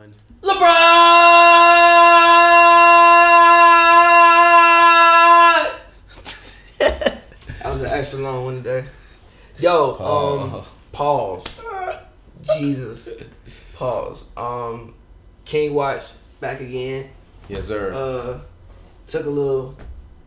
LeBron. that was an extra long one today. Yo, um, pause. Jesus, pause. Um, King Watch back again. Yes, sir. Uh, took a little.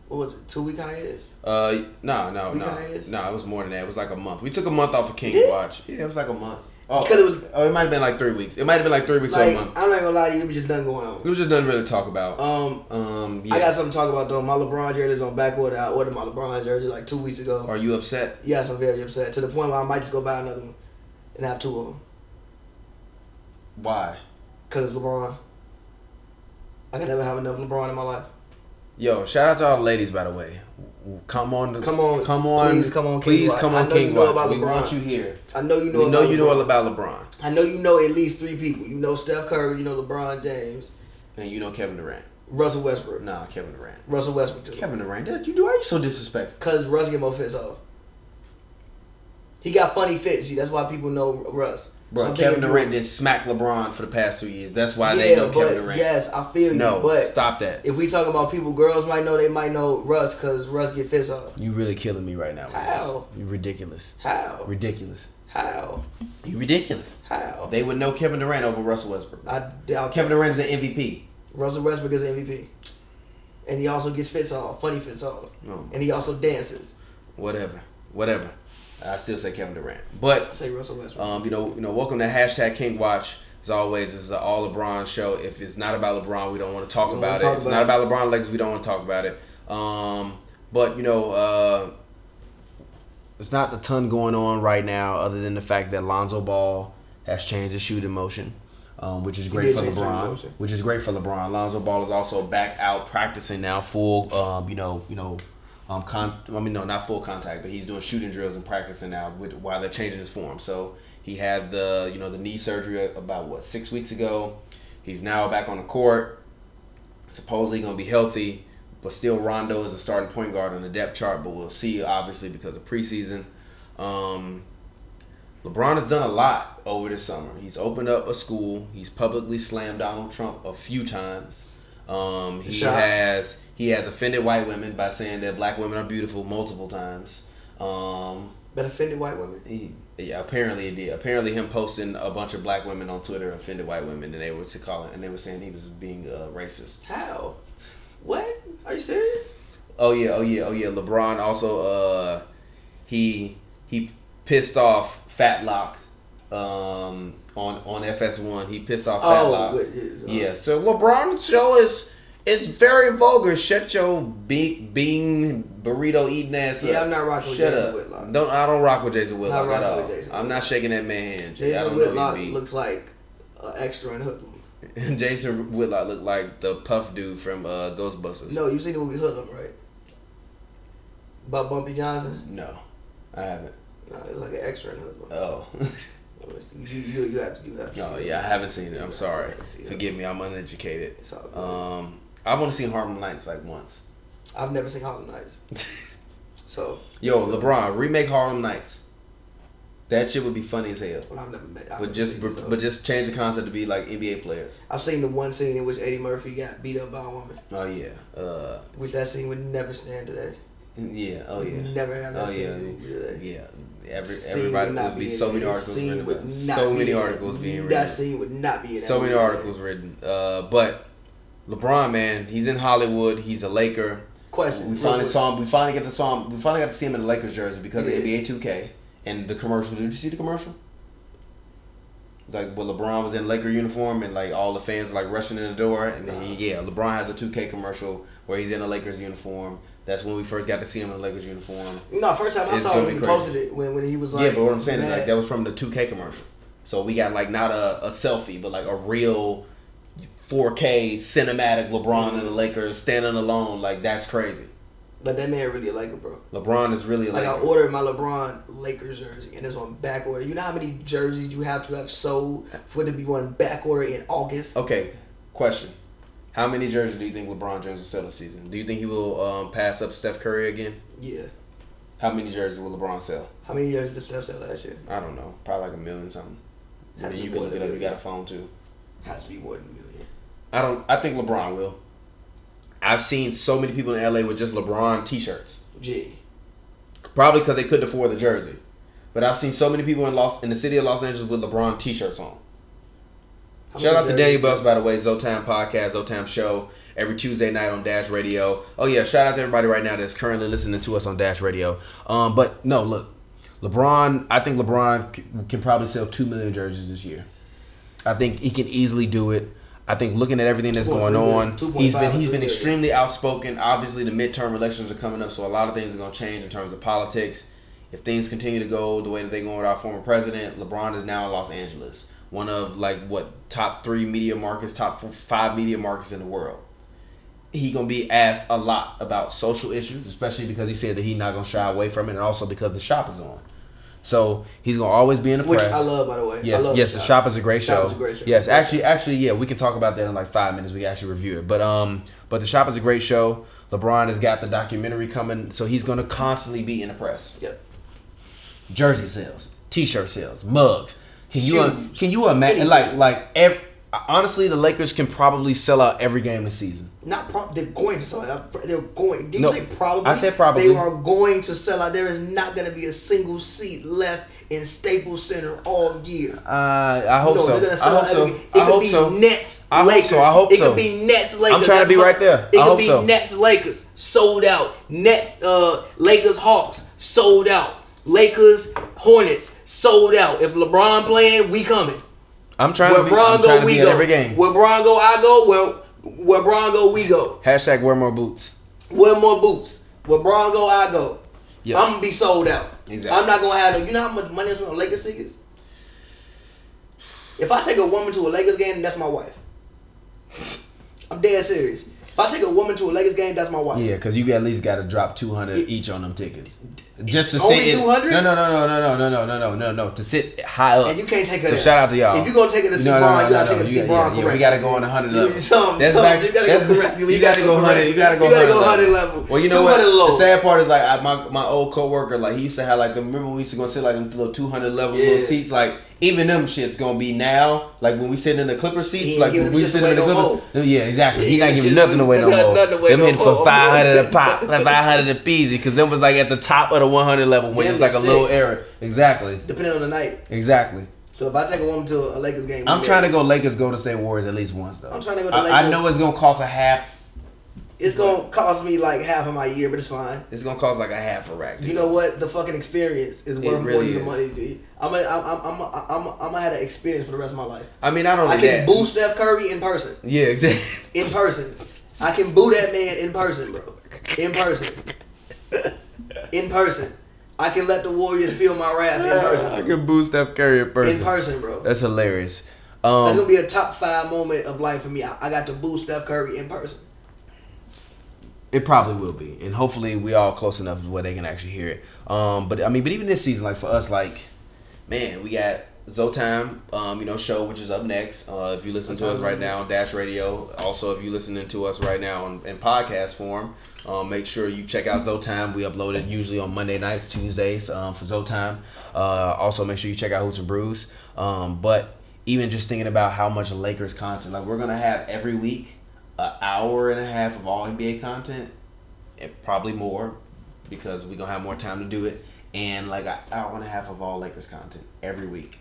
What was it? Two week hiatus. Uh, no, no, no, no. It was more than that. It was like a month. We took a month off of King? Watch. Yeah, it was like a month. Oh, Because it was- Oh, it might have been like three weeks. It might have been like three weeks or Like a month. I'm not gonna lie to you, it was just nothing going on. It was just nothing really to talk about. Um, Um, yeah. I got something to talk about though. My LeBron jersey is on back order. I ordered my LeBron jersey like two weeks ago. Are you upset? Yes, I'm very upset to the point where I might just go buy another one and have two of them. Why? Cause it's LeBron. I can never have enough LeBron in my life. Yo, shout out to all the ladies, by the way. Come on, Come on, come on, please come on King please Watch. come on, know you King know Watch. we LeBron. want you here. I know you know. we know you know all about LeBron, I know you know at least three people. You know Steph Curry. You know LeBron James, and you know Kevin Durant. Russell Westbrook. Nah, Kevin Durant. Russell Westbrook too. Kevin Durant. That's, you do. Why are you so disrespectful? Cause Russ get more fits off. He got funny fits. See, that's why people know Russ. Bro, So Kevin Durant did smack LeBron for the past two years. That's why yeah, they know Kevin Durant. yes, I feel you. no, but stop that. if we talking about people, girls might know. They might know Russ because Russ get fits off. You really killing me right now. How? You ridiculous. How? Ridiculous. How? You ridiculous. How? They would know Kevin Durant over Russell Westbrook. I doubt Kevin Durant is an MVP. Russell Westbrook is an MVP, and he also gets fits off, funny fits off, No, and he also dances. whatever, whatever. I still say Kevin Durant. But I say Russell Westbrook. um, you know, you know, welcome to hashtag King Watch. As always, this is an all LeBron show. If it's not about LeBron, we don't want to talk about it. talk If it's not about LeBron legs, we don't want to talk about it. Um, but you know, uh, there's not a ton going on right now, other than the fact that Lonzo Ball has changed his shooting motion, um, which is great for change his shooting LeBron. Which is great for LeBron. Lonzo Ball is also back out practicing now, full. Um, you know, you know. Um, con- I mean, no, not full contact, but he's doing shooting drills and practicing now with, while they're changing his form. So he had the, you know, the knee surgery about what six weeks ago. He's now back on the court. Supposedly going to be healthy, but still Rondo is a starting point guard on the depth chart. But we'll see, obviously, because of preseason. Um, LeBron has done a lot over this summer. He's opened up a school. He's publicly slammed Donald Trump a few times. Um, he Shot. has he has offended white women by saying that black women are beautiful multiple times. Um, But offended white women. he, yeah, apparently it did. Apparently, him posting a bunch of black women on Twitter offended white women, and they were calling and they were saying he was being uh, racist. How? What? Are you serious? Oh yeah, oh yeah, oh yeah. LeBron also uh he he pissed off Fat Lock um on on FS1. He pissed off Fat Oh, Lock. uh, yeah. So LeBron's show is it's very vulgar. Shut your be- bean burrito eating ass Yeah, up. I'm not rocking with Shut Jason up. Whitlock. Don't I don't rock with Jason Whitlock at rocking all. with Jason I'm not shaking that man hand. Jay. I Jason don't know who Whitlock looks like an extra in Hoodlum. Jason Whitlock looked like the puff dude from uh, Ghostbusters. No, you seen the movie Hoodlum, right? About Bumpy Johnson? No, I haven't. No, it was like an extra in Hoodlum. Oh. You, you, you have to, you have to. No, see yeah, I haven't seen it. I'm sorry. You have to see it. Forgive me. I'm uneducated. It's all good. Um, I've only seen Harlem Nights like once. I've never seen Harlem Nights, so Yo, LeBron, remake Harlem Nights. That shit would be funny as hell. well, I've never met. I've But never just so. but just change the concept to be like NBA players. I've seen the one scene in which Eddie Murphy got beat up by a woman, Oh yeah. Uh which that scene would never stand today. yeah. Oh yeah. Never have that Oh scene yeah. in the movie today. Yeah. Every everybody would would be in so many articles written. would about it. not So be many articles being written. That scene would not be So many articles written. Uh, but LeBron, man, he's in Hollywood. He's a Laker. Question. We finally saw him. We finally get to saw him. We finally got to see him in the Lakers jersey because Yeah. of NBA 2K and the commercial. Did you see the commercial? Like where LeBron was in Laker uniform and like all the fans like rushing in the door and then he, uh-huh. yeah, LeBron has a 2K commercial where he's in a Lakers uniform. That's when we first got to see him in the Lakers uniform. No, first time I It's saw him, he posted it when, when he was like. yeah, but what I'm saying is like that was from the 2K commercial. So we got like not a, a selfie, but like a real 4K cinematic LeBron and the Lakers standing alone. Like that's crazy. But that man really a Laker, bro. LeBron is really a Like I ordered my LeBron Lakers jersey and it's on back order. You know how many jerseys you have to have sold for it to be on back order in August? Okay, question. How many jerseys do you think LeBron James will sell this season? Do you think he will um, pass up Steph Curry again? Yeah. How many jerseys will LeBron sell? How many jerseys did Steph sell last year? I don't know. Probably like a million something. I mean, you can look it up. You got a phone too. Has to be more than a million. I don't. I think LeBron will. I've seen so many people in LA with just LeBron T-shirts. Gee. Probably because they couldn't afford the jersey. But I've seen so many people in Los in the city of Los Angeles with LeBron T-shirts on. How Shout out to Daniel Bells, by the way. Zotam Podcast, Zotam Show, every Tuesday night on Dash Radio. Oh yeah, shout out to everybody right now that's currently listening to us on Dash Radio. Um, but no, look, LeBron. I think LeBron can probably sell two million jerseys this year. I think he can easily do it. I think looking at everything that's going on, he's been he's been extremely outspoken. Obviously, the midterm elections are coming up, so a lot of things are going to change in terms of politics. If things continue to go the way that they're going with our former president, LeBron is now in Los Angeles, one of like what top three media markets, top f- five media markets in the world. He gonna be asked a lot about social issues, especially because he said that he's not gonna shy away from it, and also because the shop is on. So he's gonna always be in the Which press. I love, by the way. I Yes, love yes, the shop is a great Shop show. is a great show. Yes, It's a great actually, actually, yeah, we can talk about that in like five minutes. We can actually review it, but um, but the shop is a great show. LeBron has got the documentary coming, so he's gonna constantly be in the press. Yep. Jersey sales, T-shirt sales, mugs. Can you Shoes. can you imagine? Like like ev- honestly, the Lakers can probably sell out every game this season. Not prob- they're going to sell out. They're going. Did No, you say probably? I said probably. They are going to sell out. There is not going to be a single seat left in Staples Center all year. Uh, I hope no, so. they're gonna I hope out so. every. It I could hope be so. Nets. I hope so. I hope it so. It could be Nets. Lakers. I'm trying to be right there. It I could be so. Nets. Lakers sold out. Nets. Uh, Lakers. Hawks sold out. Lakers. Hornets sold out. If LeBron playing, we coming. I'm trying Where to be. Bron I'm trying go, to we be go. every game. Where Bron go, I go. Where where Bron go, we go. Hashtag wear more boots. Wear more boots. Where Bron go, I go. Yeah. I'm gonna be sold out. Exactly. I'm not gonna have no. You know how much money is on Lakers tickets? If I take a woman to a Lakers game, that's my wife. I'm dead serious. If I take a woman to a Lakers game, that's my wife. Yeah, because you at least got to drop two hundred each on them tickets, just to Only sit. in- 200? No, no, no, no, no, no, no, no, no, no, no, to sit high up. And you can't take her So there. shout out to y'all. If you gonna take her to see No, no, Bron, no, you gotta no, take her to see Bron. yeah, yeah, we gotta go on a hundred level. Some, That's some, back- you gotta that's- go correct. You gotta go hundred. You gotta go You gotta go hundred 100 level. Well, you know what? low. The sad part is like I, my my old coworker, like he used to have like the remember we used to go sit like them little two hundred level Yeah. little seats. Like even them shits gonna be now. Like when we sit in the Clipper seats, like when we shits sit in the no Clipper. more. Yeah, exactly. He Yeah, not giving nothing away no more. nothing away Them no hitting for five hundred a pop, five hundred a peasy, because them was like at the top of the one hundred level when it was like a little era. Exactly. Depending on the night. Exactly. So if I take a woman to a Lakers game, I'm trying to go Lakers, go to State Warriors at least once though. I'm trying to go to I, I know it's gonna cost a half. It's gonna cost me like half of my year, but it's fine. It's gonna cost like a half a rack. Dude. You know what? The fucking experience is worth more really than the money, dude. I'm gonna, I'm, I'm, I'm, I'm, I'm gonna have that experience for the rest of my life. I mean, I don't. I can that. boo Steph Curry in person. Yeah, exactly. In person. I can boo that man in person, bro. In person. In person. I can let the Warriors feel my wrath in person. I can boost Steph Curry in person. In person, bro. That's hilarious. That's Um, gonna be a top five moment of life for me. I, I got to boo Steph Curry in person. It probably will be, and hopefully we all close enough where they can actually hear it. Um, but I mean, but even this season, like for us, like man, we got Zotime, um, you know, show which is up next. Uh, if you listen to us right now on Dash Radio, also if you're listening to us right now in, in podcast form, um, make sure you check out Zotime. We upload it usually on Monday nights, Tuesdays um, for Zotime. Uh, also make sure you check out Hoops and Brews. Um, but even just thinking about how much Lakers content, like we're gonna have every week, an hour and a half of all NBA content, and probably more because we're gonna have more time to do it, and like an hour and a half of all Lakers content every week,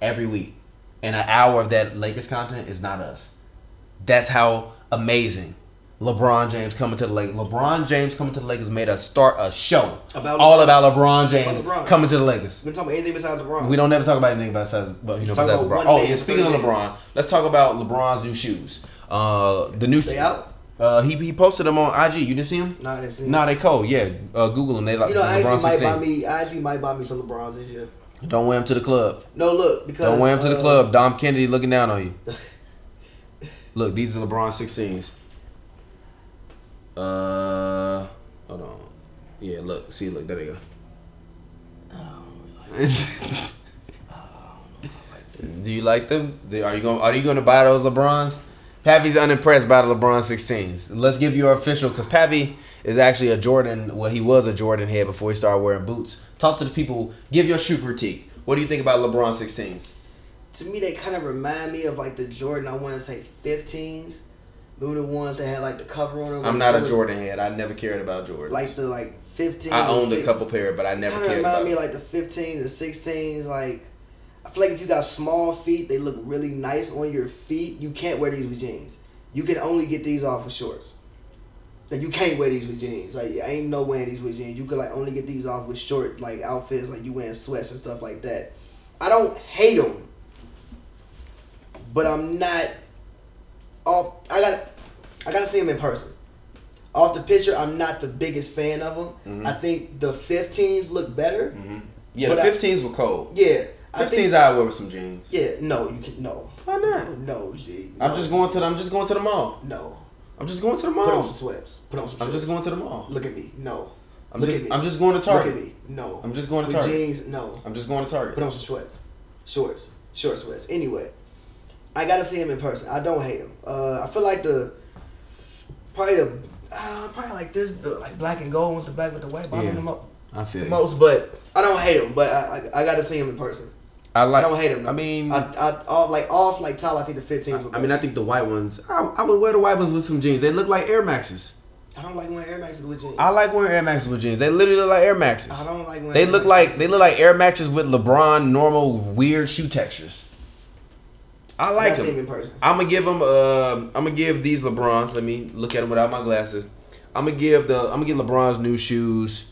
every week, and an hour of that Lakers content is not us. That's how amazing. LeBron James coming to the Lakers. LeBron James coming to the Lakers made us start a show About all LeBron. about LeBron James LeBron. coming to the Lakers. We've been talking about anything besides LeBron. We don't never talk about anything besides, but you know, talk besides about LeBron. Oh yeah, speaking of 30 LeBron, let's talk about LeBron's new shoes. Uh, the new They out? Uh, he he posted them on IG. You didn't see them? Nah, that's Nah, they cold. Yeah, uh, Google them. They like You know, I LeBron actually might 16. buy me. I actually might buy me some LeBrons this year. Don't wear them to the club. No, look because Don't wear them to the uh, club. Dom Kennedy looking down on you. Look, these are LeBron 16s. Uh, hold on. Yeah, look. See, look. There they go. Do you like them? Are you going? Are you going to buy those LeBrons? Pavy's unimpressed by the LeBron 16s. Let's give you our official because Pavy is actually a Jordan. Well, he was a Jordan head before he started wearing boots. Talk to the people. Give your shoe critique. What do you think about LeBron 16s? to me they kind of remind me of like the Jordan. I want to say 15s. Remember the ones that had like the cover on them. I'm not a Jordan head. I never cared about Jordan. Like the like 15. I owned a couple pair, but I never kind of cared remind about. me like the 15s and 16s. Like I feel like if you got small feet, they look really nice on your feet. You can't wear these with jeans. You can only get these off with shorts. Like you can't wear these with jeans. Like I ain't no wearing these with jeans. You could like only get these off with short like outfits, like you wearing sweats and stuff like that. I don't hate them, but I'm not. Off. I got. I gotta see them in person. Off the picture, I'm not the biggest fan of them. Mhm. I think the 15s look better. Mhm. Yeah, But the I- 15s were cold. Yeah, I 15s think. I wear with some jeans. Yeah, no, you can no. Why not? No, G. I'm just going to the, I'm just going to the mall. No, I'm just going to the mall. put on some sweats. Put on some. I'm shorts. just going to the mall. Look at me. No. I'm Look just at me. I'm just going to Target. Look at me. No. I'm just going to With Target. jeans. No. I'm just going to Target. Put on some sweats, shorts, short sweats. Anyway, I gotta see him in person. I don't hate him. Uh, I feel like the probably the uh, probably like this the like black and gold ones, the black with the white bottom Yeah. the, mo- I feel the most. But I don't hate him. But I, I I gotta see him in person. I like. I don't hate him. I mean, I, I off like off like top. I think the 15s. were I mean, I think the white ones. I, I would wear the white ones with some jeans. They look like Air Maxes. I don't like wearing Air Maxes with jeans. I like wearing Air Maxes with jeans. They literally look like Air Maxes. I don't like wearing. They look like they look like Air Maxes with LeBron normal weird shoe textures. I like them. I'm gonna give them. Uh, I'm gonna give these LeBrons. Let me look at them without my glasses. I'm gonna give the. I'm gonna give LeBron's new shoes.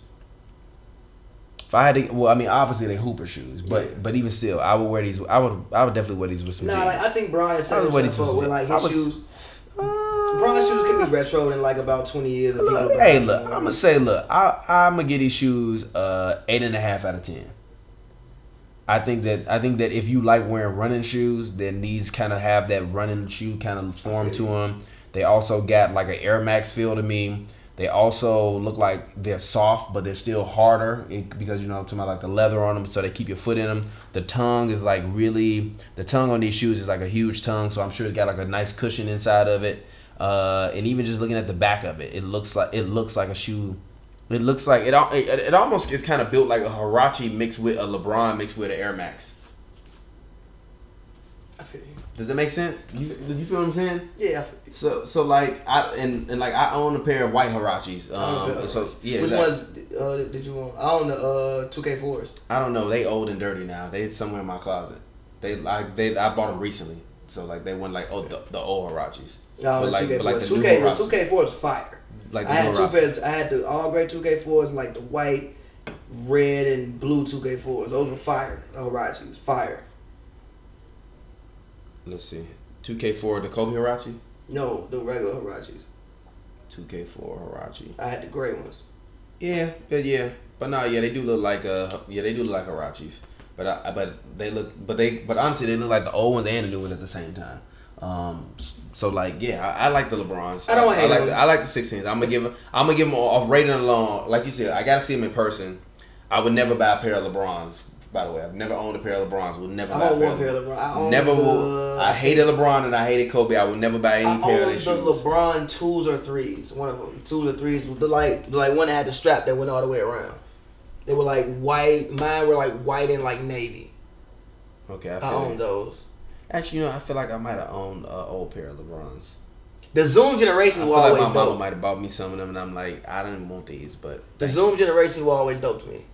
If I had to, well, I mean, obviously they Hooper shoes, but Yeah. but even still, I would wear these. I would I would definitely wear these with some Nah, jeans. like I think Brian set I was waiting himself to up with like his was- shoes. Uh, Brian's shoes can be retro in like about twenty years. Look, hey, look. I'm gonna say, look, I, I'm gonna give these shoes uh eight and a half out of ten. I think that I think that if you like wearing running shoes, then these kind of have that running shoe kind of form to them. They also got like an Air Max feel to me. They also look like they're soft, but they're still harder because you know I'm talking about like the leather on them, so they keep your foot in them. The tongue is like really the tongue on these shoes is like a huge tongue, so I'm sure it's got like a nice cushion inside of it. Uh, and even just looking at the back of it, it looks like it looks like a shoe. It looks like it. It, it almost is kind of built like a Huarache mixed with a LeBron mixed with an Air Max. I feel you. Does that make sense? You, you feel what I'm saying? Yeah, I feel you. So so like I and, and like I own a pair of white Huaraches. Um, so yeah, Which exactly. ones uh, did you own? I own the uh, 2K4s. I don't know. They old and dirty now. They somewhere in my closet. They like they I bought them recently. So like they went like oh the, the old Huaraches. No, But like- 2K4s. but like the 2K, new 2K4 is fire. Like I had two Huaraches. pairs. I had the all gray 2K4s, like the white, red, and blue 2K4s. Those were fire. Huaraches, fire. Let's see. 2K4 the Kobe Huarache. No, the regular Huaraches. 2K4 Huarache. I had the gray ones. Yeah, yeah, yeah. But no, yeah, they do look like uh, yeah, they do look like Huaraches. But I, but they look, but they, but honestly, they look like the old ones and the new ones at the same time. Um, so like, yeah, I, I like the LeBrons. I don't I, hate like them. the, I like the 16s. I'm gonna give, them. I'm gonna give them off rating alone. Like you said, I gotta see them in person. I would never buy a pair of LeBrons. By the way, I've never owned a pair of LeBrons. Would never I buy a own pair one pair of LeBron. I own Never the, will. I hated LeBron and I hated Kobe. I would never buy any I pair of own their the shoes. LeBron twos or threes. One of them, twos or threes. The like, the like one that had the strap that went all the way around. They were like white. Mine were like white and like navy. okay, I I, own you. those. Actually, you know, I feel like I might have owned an old pair of LeBrons. The Zoom I generation feel were like always my mama might have bought me some of them, and I'm like, I didn't want these, but The Zoom generation were always dope to me.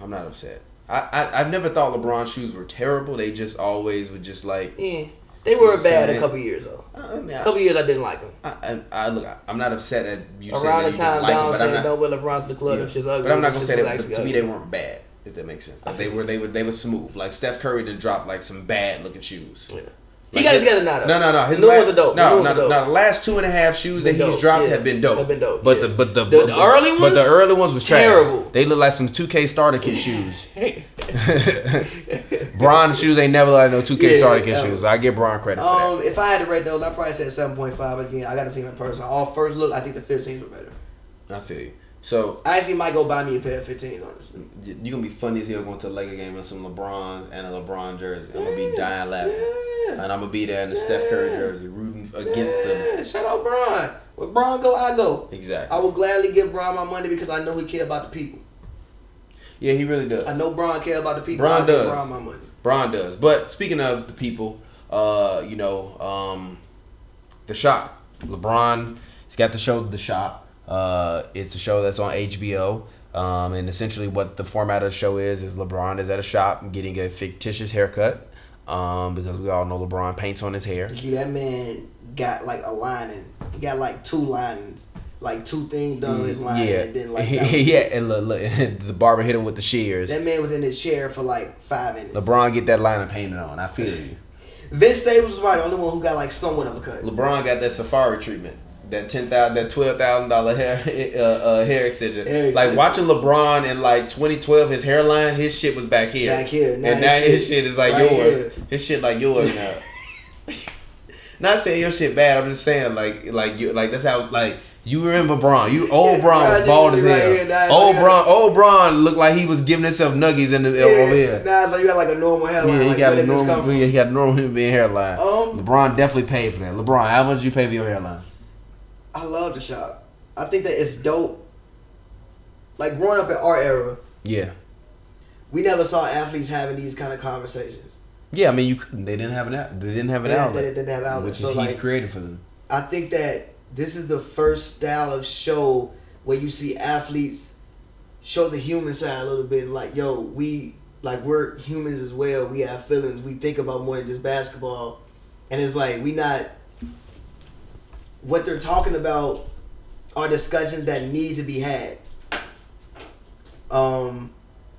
I'm not upset. I, I I've never thought LeBron shoes were terrible. They just always would just like. Yeah, they were bad a couple years though. Uh, I, mean, A I, couple years I didn't like them. I, I, I look. I, I'm not upset at you Around the time, like Dom saying not. don't wear LeBron's to the club. yeah. Ugly. But I'm not gonna say that. was But actually to me, they weren't bad. If that makes sense. Like, they were. They were. They were smooth. Like Steph Curry didn't drop like some bad looking shoes. Yeah. He got it his- together now. Though. No, no, no. His new last, ones are dope. No, new no, ones are no. The last two and a half shoes that he's dope, dropped yeah. have been dope. Have been dope, But yeah. the but the, The- but the early ones, But the early ones was trash. Terrible. They look like some 2K starter kit shoes. Bron shoes ain't never like no 2K Yeah, starter kit yeah. shoes. I give Bron credit for that. Um, if I had to rate those, I probably said seven point five. Again, I got to see them in person. All first look, I think the 15s were better. I feel you. So I actually might go buy me a pair of 15s. Honestly, y- you gonna be funny as hell going to a Laker game in some LeBrons and a LeBron jersey. I'm gonna be dying laughing, Yeah. and I'm gonna be there in the Steph Curry jersey, rooting against them. Yeah, shout out Bron. Where Bron go, I go. Exactly. I will gladly give Bron my money because I know he care about the people. Yeah, he really does. I know Bron care about the people. Bron does. Bron my money. Bron does. But speaking of the people, uh, you know, um, the shop. LeBron, he's got the show The Shop. Uh, it's a show that's on HBO. Um, and essentially, what the format of the show is is LeBron is at a shop getting a fictitious haircut. Um, because we all know LeBron paints on his hair. See, that man got like a lining. He got like two linings, like two things done his lining. Yeah, And then like yeah, and look, look, the barber hit him with the shears. that man was in his chair for like five minutes. LeBron get that line of painted on. I feel you. Vince Staples was probably the only one who got like somewhat of a cut. LeBron got that safari treatment. That ten thousand, that twelve thousand dollar hair uh, uh, hair extension. Hair like extension. watching LeBron in like twenty twelve, his hairline, his shit was back here. Back here. Now and his now shit his shit is like right yours. here. His shit like yours now. Not saying your shit bad. I'm just saying like like you like that's how like you remember Bron. You old Yeah, Bron was bald as right hell. here, now, old like, Bron, old Bron looked like he was giving himself nuggies in the over here. Now it's like you got like a normal hairline. Yeah, he like, got a did this come normal. from? He got a normal human being hairline. Um, LeBron definitely paid for that. LeBron, how much did you pay for your hairline? I love the shop. I think that it's dope. Like growing up in our era, Yeah, we never saw athletes having these kind of conversations. yeah. I mean, you couldn't. They didn't have an. out- They didn't have an They, outlet, they didn't have outlets. which So is like, created for them. I think that this is the first style of show where you see athletes show the human side a little bit. Like, yo, we like we're humans as well. We have feelings. We think about more than just basketball, and it's like we not. What they're talking about are discussions that need to be had. Um,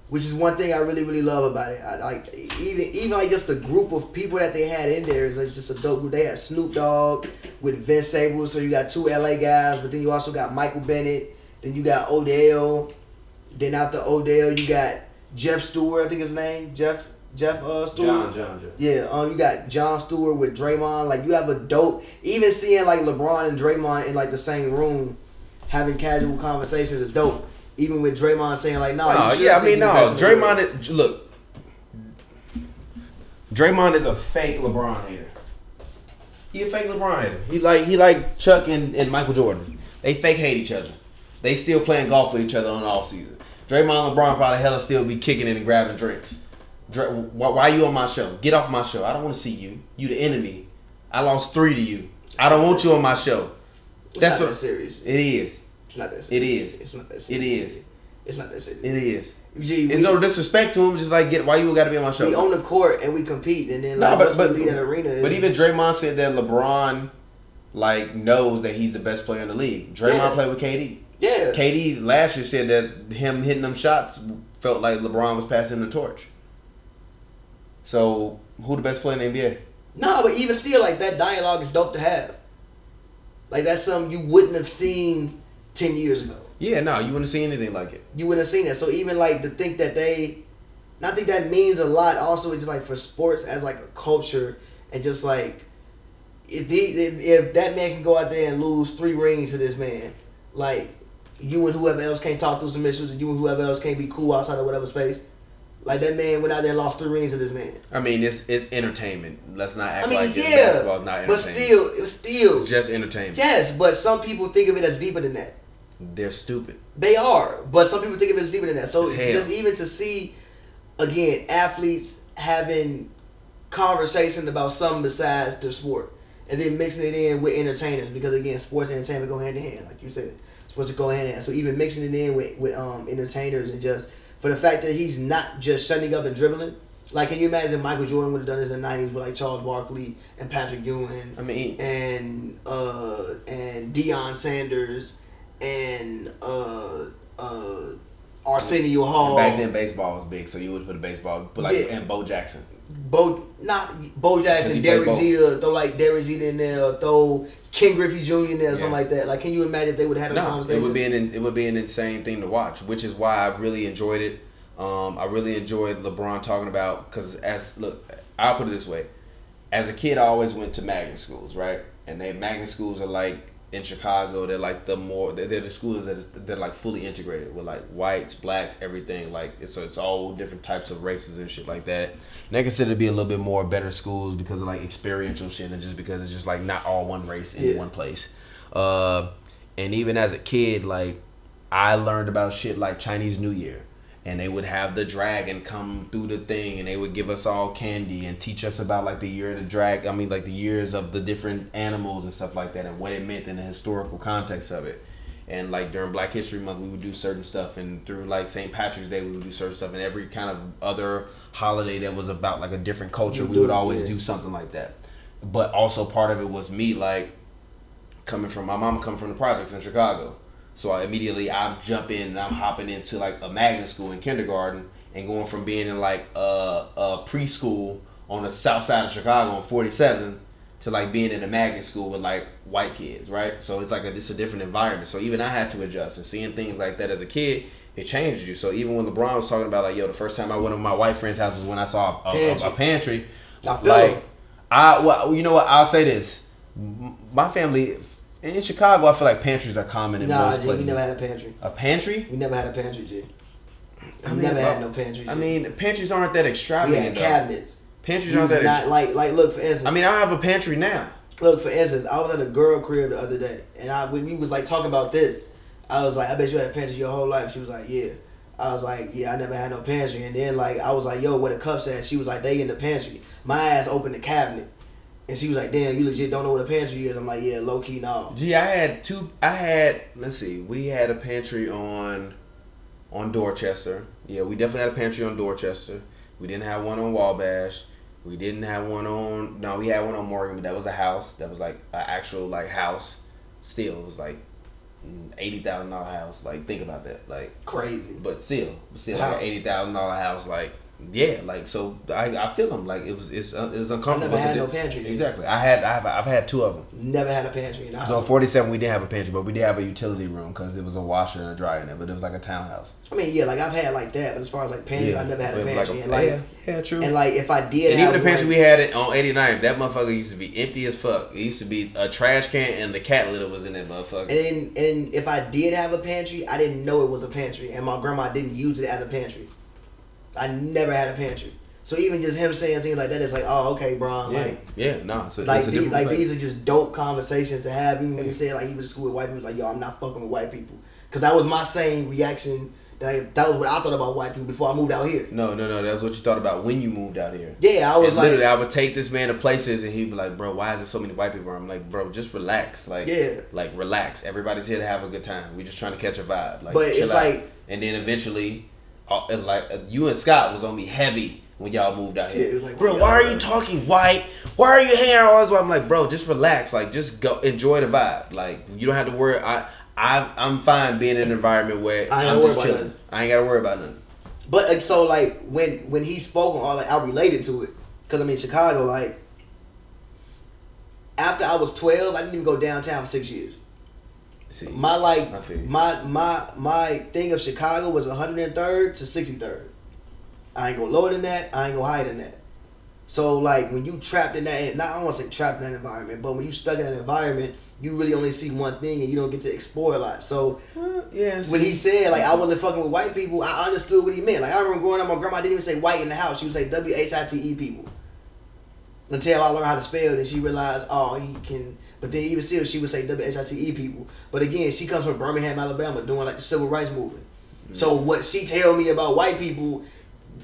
which is one thing I really really love about it. I like even even like just the group of people that they had in there is like just a dope group. They had Snoop Dogg with Vince Staples, so you got two LA guys, but then you also got Michael Bennett. Then you got Odell. Then after Odell, you got Jeff Stewart. I think his name Jeff Jeff uh, Stewart. John, John. Yeah, um, you got Jon Stewart with Draymond. Like you have a dope. Even seeing like LeBron and Draymond in like the same room, having casual conversations is dope. Even with Draymond saying like, "No, Oh you yeah, I mean you no. best in the world." Draymond, is, look. Draymond is a fake LeBron hater. He a fake LeBron hater. He like he like Chuck and, and Michael Jordan. They fake hate each other. They still playing golf with each other on the off season. Draymond and LeBron probably hella still be kicking it and grabbing drinks. Why, why you on my show? Get off my show. I don't want to see you. You the enemy. I lost three to you. I don't want you on my show. It's That's not what that serious. it is. It's not that It serious. is. It's not that It serious. is. It's not that serious. It is. Gee, It's we, no disrespect to him. Just like get why you got to be on my show. we own the court and we compete, and then No, like but but, we leave that arena, but even Draymond said that LeBron like knows that he's the best player in the league. Draymond Yeah. played with KD. yeah, KD last year said that him hitting them shots felt like LeBron was passing the torch. So who the best player in the NBA? No, but even still, like that dialogue is dope to have. Like that's something you wouldn't have seen ten years ago. Yeah, no, you wouldn't see anything like it. You wouldn't have seen that. So even like to think that they, and I think that means a lot. Also, it's just like for sports as like a culture and just like if the if, if that man can go out there and lose three rings to this man, like you and whoever else can't talk through some issues, and you and whoever else can't be cool outside of whatever space. Like that man went out there and lost three rings to this man. I mean, it's it's entertainment. Let's not act I mean, like yeah, basketball is not entertainment. but still, it was still it's just entertainment. yes. But some people think of it as deeper than that. They're stupid. They are, but some people think of it as deeper than that. So just even to see, again, athletes having conversations about something besides their sport, and then mixing it in with entertainers because again, sports and entertainment go hand in hand, like you said, sports go hand in hand. So even mixing it in with with um entertainers and just for the fact that he's not just shutting up and dribbling. Like, can you imagine Michael Jordan would have done this in the '90s with like Charles Barkley and Patrick Ewing? I mean, and uh and Deion Sanders and uh uh Arsenio Hall. back then baseball was big, so you would put a baseball, but like Yeah. and Bo Jackson. Bo not Bo Jackson, Derek. Jeter, throw like Derek Jeter in there, throw Ken Griffey Jr. there, or something like that. Like, can you imagine if they would have had a No, conversation? it would be an it would be an insane thing to watch, which is why I've really enjoyed it. Um, I really enjoyed LeBron talking about because as look, I'll put it this way: as a kid, I always went to magnet schools, right? And they magnet schools are like in Chicago. They're like the more they're, they're the schools that they're like fully integrated with like whites, blacks, everything. Like it's, so it's all different types of races and shit like that. And they consider to be a little bit more better schools because of like experiential shit and just because it's just like not all one race in Yeah. one place. Uh, and even as a kid, like I learned about shit like Chinese New Year and they would have the dragon come through the thing and they would give us all candy and teach us about like the year of the drag I mean like the years of the different animals and stuff like that and what it meant in the historical context of it. And like during Black History Month we would do certain stuff and through like St. Patrick's Day we would do certain stuff and every kind of other holiday that was about like a different culture we would always yeah. do something like that. But also part of it was me like coming from my mama coming from the projects in Chicago. So I immediately I'm jumping and I'm hopping into like a magnet school in kindergarten and going from being in like a, a preschool on the south side of Chicago on 47 to like being in a magnet school with like white kids, right? So it's like a, it's a different environment. So even I had to adjust and seeing things like that as a kid, it changes you. So even when LeBron was talking about like, yo, the first time I went to my white friend's house was when I saw a, a, a, a pantry. I feel like him. I well, you know what? I'll say this. My family in Chicago, I feel like pantries are common in Nah, most G, we never had a pantry. a pantry? We never had a pantry, G. I mean, never had no pantry. G. I mean, pantries aren't that extravagant. we had though. cabinets. Pantries You aren't that. not Ex- like like look for instance. I mean, I have a pantry now. Look, for instance, I was at a girl crib the other day, and I we, we was like talking about this. I was like, I bet you had a pantry your whole life. She was like, Yeah. I was like, Yeah, I never had no pantry. And then like I was like, Yo, where the cups at? She was like, They in the pantry. My ass opened the cabinet, and she was like, Damn, you legit don't know what a pantry is. I'm like, Yeah, low key, no. Gee, I had two. I had. Let's see. We had a pantry on, on Dorchester. Yeah, we definitely had a pantry on Dorchester. We didn't have one on Wabash. We didn't have one on. No, we had one on Morgan, but that was a house. That was like an actual like house. Still, it was like eighty thousand dollar house. Like think about that. Like, Crazy. but still, still like an eighty thousand dollar house. Like, yeah, like so. I, I feel them. Like it was it's uh, it was I uncomfortable. never had no pantry. G. Exactly. I had I've I've had two of them. Never had a pantry. So on 47, we didn't have a pantry, but we did have a utility room because it was a washer and a dryer in it. But it was like a townhouse. I mean, yeah, like I've had like that, but as far as like pantry, I never had a But it was pantry. Like and like, yeah, yeah, true. and like if I did And have even the pantry we had it on 89, that motherfucker used to be empty as fuck. It used to be a trash can and the cat litter was in that motherfucker. And then, and if I did have a pantry, I didn't know it was a pantry, and my grandma didn't use it as a pantry. I never had a pantry, so even just him saying things like that is like, oh, okay, bro. yeah, Like, yeah, no. So like, it's these, like these are just dope conversations to have. Even when he said like he was in school with white people, he was like, yo, I'm not fucking with white people, because that was my same reaction. That that was what I thought about white people before I moved out here. No, no, no. That was what you thought about when you moved out here. Yeah, I was and like, literally, I would take this man to places, and he'd be like, "Bro, why is there so many white people?" I'm like, "Bro, just relax. Like, Yeah. like relax. Everybody's here to have a good time. We're just trying to catch a vibe. Like, But chill it's out." like- and then eventually, uh, and like uh, you and Scott was on me heavy when y'all moved out here. it was like, bro, why why are y'all- talking white? Why are you hanging out all this? while?" I'm like, bro, just relax. Like, just go enjoy the vibe. Like, you don't have to worry. I. I, I'm fine being in an environment where I ain't I'm gotta worry just about chilling. nothing. I ain't gotta worry about nothing. But like, so like when when he spoke on all like I related to it because I'm in Chicago like after I was twelve I didn't even go downtown for six years. See, My like I feel you. my my my thing of Chicago was 103rd to 63rd. I ain't go lower than that. I ain't go higher than that. So like when you trapped in that, not I don't want to say trapped in that environment, but when you stuck in that environment, you really only see one thing and you don't get to explore a lot. So yeah. when he said like I wasn't fucking with white people, I understood what he meant. Like I remember growing up, my grandma didn't even say white in the house; she would say W H I T E people. Until I learned how to spell, then she realized, oh, he can. But then even still, she would say W H I T E people. But again, she comes from Birmingham, Alabama, doing like the civil rights movement. So mm-hmm. what she tell me about white people,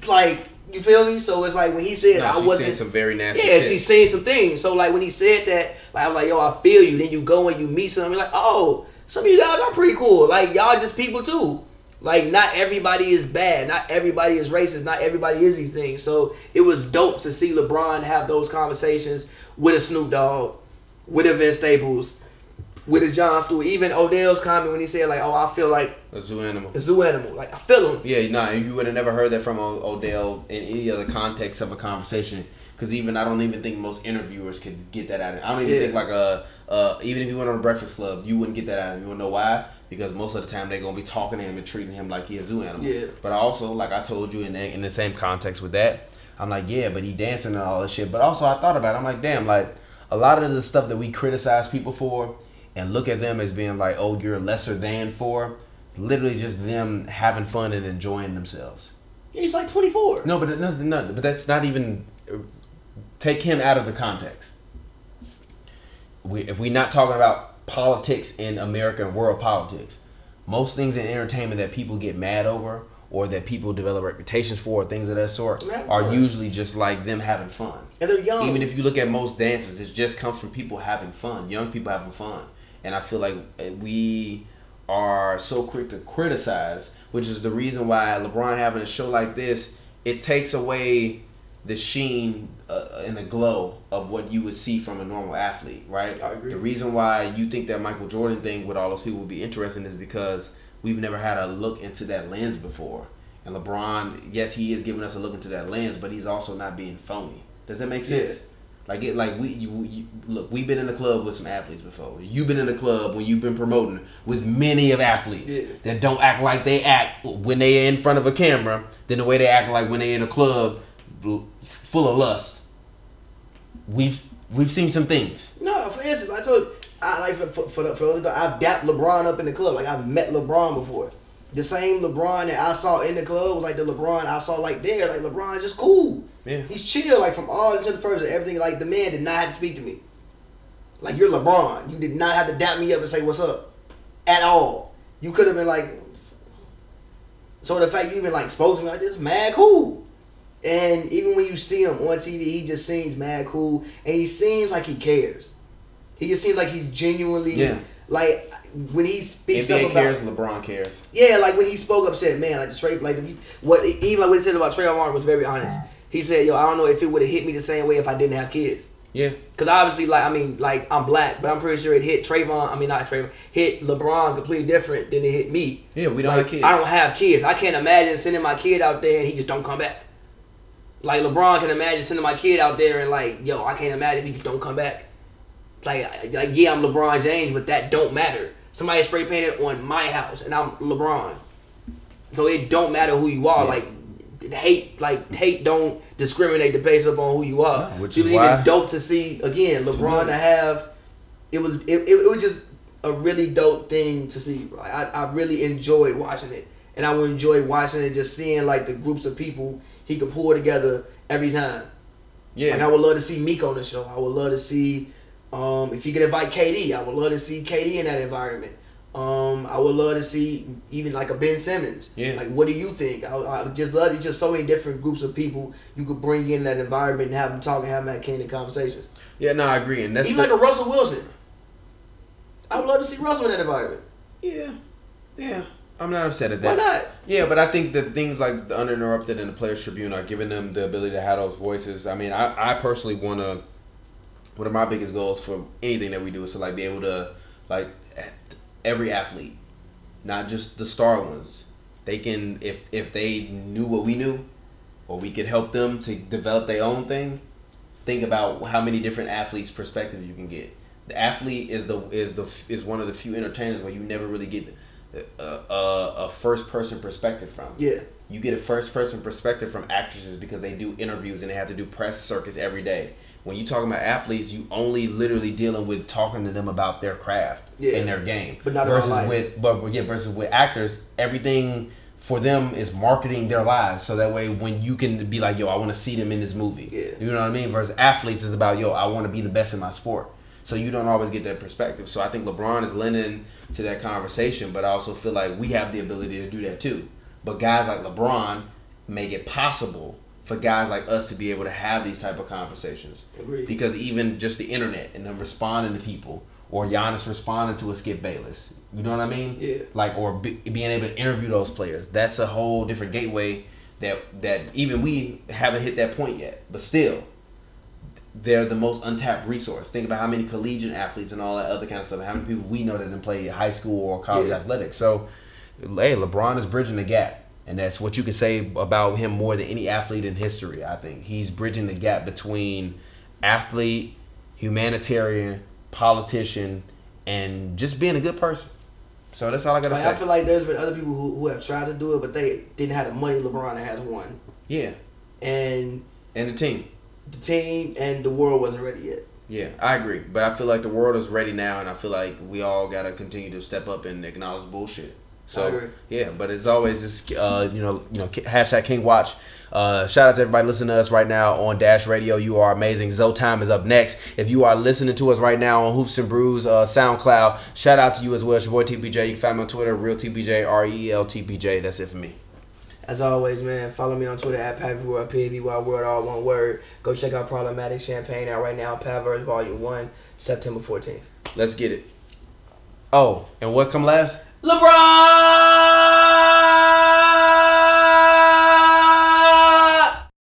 like you feel me? So it's like when he said No, I wasn't. saying some very nasty. Yeah, shit. she's saying some things. So like when he said that, like I'm like, yo, I feel you. Then you go and you meet some, you're like, oh, some of you guys are pretty cool. Like y'all just people too. Like not everybody is bad. Not everybody is racist. Not everybody is these things. So it was dope to see LeBron have those conversations with a Snoop Dogg, with a Vince Staples, with a Jon Stewart. Even Odell's comment when he said like, oh, I feel like a zoo animal. a zoo animal. Like I feel him. Yeah, no, you would have never heard that from O- Odell in any other context of a conversation. Because even I don't even think most interviewers could get that out of. I don't even Yeah. think like a uh, even if you went on a Breakfast Club, you wouldn't get that out of him. You wanna know why? Because most of the time they're gonna be talking to him and treating him like he a zoo animal. Yeah. But I also, like I told you in the, in the same context with that, I'm like, yeah, but he dancing and all this shit. But also I thought about it. I'm like, damn, like a lot of the stuff that we criticize people for and look at them as being like, oh, you're lesser than for, literally just them having fun and enjoying themselves. He's like 24. No, but no, no, but that's not even. Take him out of the context. We, if we're not talking about politics in America and world politics, most things in entertainment that people get mad over or that people develop reputations for, things of that sort, are usually just like them having fun. And they're young. Even if you look at most dances, it just comes from people having fun, young people having fun. And I feel like uh, we are so quick to criticize, which is the reason why LeBron having a show like this, it takes away the sheen uh, and the glow of what you would see from a normal athlete, right? I agree. The reason why you think that Michael Jordan thing with all those people would be interesting is because we've never had a look into that lens before. And LeBron, yes, he is giving us a look into that lens, but he's also not being phony. Does that make sense? Yeah. Like it, like we, you, you, look, we've been in the club with some athletes before. You've been in the club when you've been promoting with many of athletes Yeah. that don't act like they act when they are in front of a camera, than the way they act like when they're in a club full of lust. We've we've seen some things. No, for instance, I told I like for for, for, the, for the, I've dapped LeBron up in the club. Like I've met LeBron before. The same LeBron that I saw in the club was like the LeBron I saw like there. Like LeBron's just cool. Yeah. He's chill. Like from all to the first everything. Like the man did not have to speak to me. Like you're LeBron. You did not have to dap me up and say what's up, at all. You could have been like. So the fact you even like spoke to me like this, mad cool. And even when you see him on TV, he just seems mad cool, and he seems like he cares. He just seems like he genuinely Yeah. like when he speaks up NBA about cares, LeBron cares. yeah, like when he spoke up, said, "Man, like straight, like what even like what he said about Trayvon Martin was very honest. He said, "Yo, I don't know if it would have hit me the same way if I didn't have kids." Yeah. Cause obviously, like I mean, like I'm black, but I'm pretty sure it hit Trayvon. I mean, not Trayvon, hit LeBron completely different than it hit me. Yeah, we don't Like, have kids. I don't have kids. I can't imagine sending my kid out there and he just don't come back. Like LeBron can imagine sending my kid out there and like, yo, I can't imagine if he just don't come back. Like, like yeah, I'm LeBron James, but that don't matter. Somebody spray painted on my house and I'm LeBron, so it don't matter who you are. Yeah. Like, hate, like hate don't discriminate the based upon who you are. No, which it is was even dope to see again LeBron to have. It was it, it, it was just a really dope thing to see, bro. I, I really enjoyed watching it, and I would enjoy watching it, just seeing like the groups of people he could pull together every time. Yeah. Like I would love to see Meek on the show. I would love to see um, if you could invite KD. I would love to see KD in that environment. Um, I would love to see even like a Ben Simmons. Yeah. Like, what do you think? I, I would just love it's just so many different groups of people you could bring in that environment and have them talk and have them have candid conversations. yeah, no, I agree, and that's Even the- like a Russell Wilson. I would love to see Russell in that environment. yeah, yeah. I'm not upset at that. Why not? Yeah, but I think that things like the Uninterrupted and the Players Tribune are giving them the ability to have those voices. I mean, I, I personally want to. One of my biggest goals for anything that we do is to like be able to like every athlete, not just the star ones. They can if if they knew what we knew, or we could help them to develop their own thing. Think about how many different athletes' perspective you can get. The athlete is the is the is one of the few entertainers where you never really get a, a, a first person perspective from. Yeah. You get a first person perspective from actresses because they do interviews and they have to do press circuits every day. When you talking about athletes, you only literally dealing with talking to them about their craft Yeah. and their game. But not versus with but yeah, versus with actors, everything for them is marketing their lives. So that way when you can be like, yo, I want to see them in this movie. Yeah. You know what I mean? Versus athletes is about, yo, I want to be the best in my sport. So you don't always get that perspective. So I think LeBron is lending to that conversation, but I also feel like we have the ability to do that too. But guys like LeBron make it possible for guys like us to be able to have these type of conversations. Agreed. Because even just the internet and them responding to people, or Giannis responding to a Skip Bayless, you know what I mean? Yeah. Like or be, being able to interview those players. That's a whole different gateway that that even we haven't hit that point yet. But still, they're the most untapped resource. Think about how many collegiate athletes and all that other kind of stuff. How many people we know that didn't play high school or college Yeah. athletics. So, hey, LeBron is bridging the gap, and that's what you can say about him more than any athlete in history. I think he's bridging the gap between athlete, humanitarian, politician, and just being a good person. So that's all I gotta Like, say. I feel like there's been other people who, who have tried to do it, but they didn't have the money LeBron has won. yeah, And and the team. the team and the world wasn't ready yet. Yeah, I agree. But I feel like the world is ready now, and I feel like we all gotta continue to step up and acknowledge bullshit. So yeah, but as always, this uh, you know, you know, hashtag King Watch. Uh, shout out to everybody listening to us right now on Dash Radio. You are amazing. Zoe Time is up next. If you are listening to us right now on Hoops and Brews uh, SoundCloud, shout out to you as well. It's your boy TPJ. You can find me on Twitter, real TPJ, R E L T P J. That's it for me. As always, man, follow me on Twitter at Pavy World, P-A-V-Y World, all one word. Go check out Problematic Champagne out right now, Paverse Volume 1, September 14th. Let's get it. Oh, and what come last? LeBron!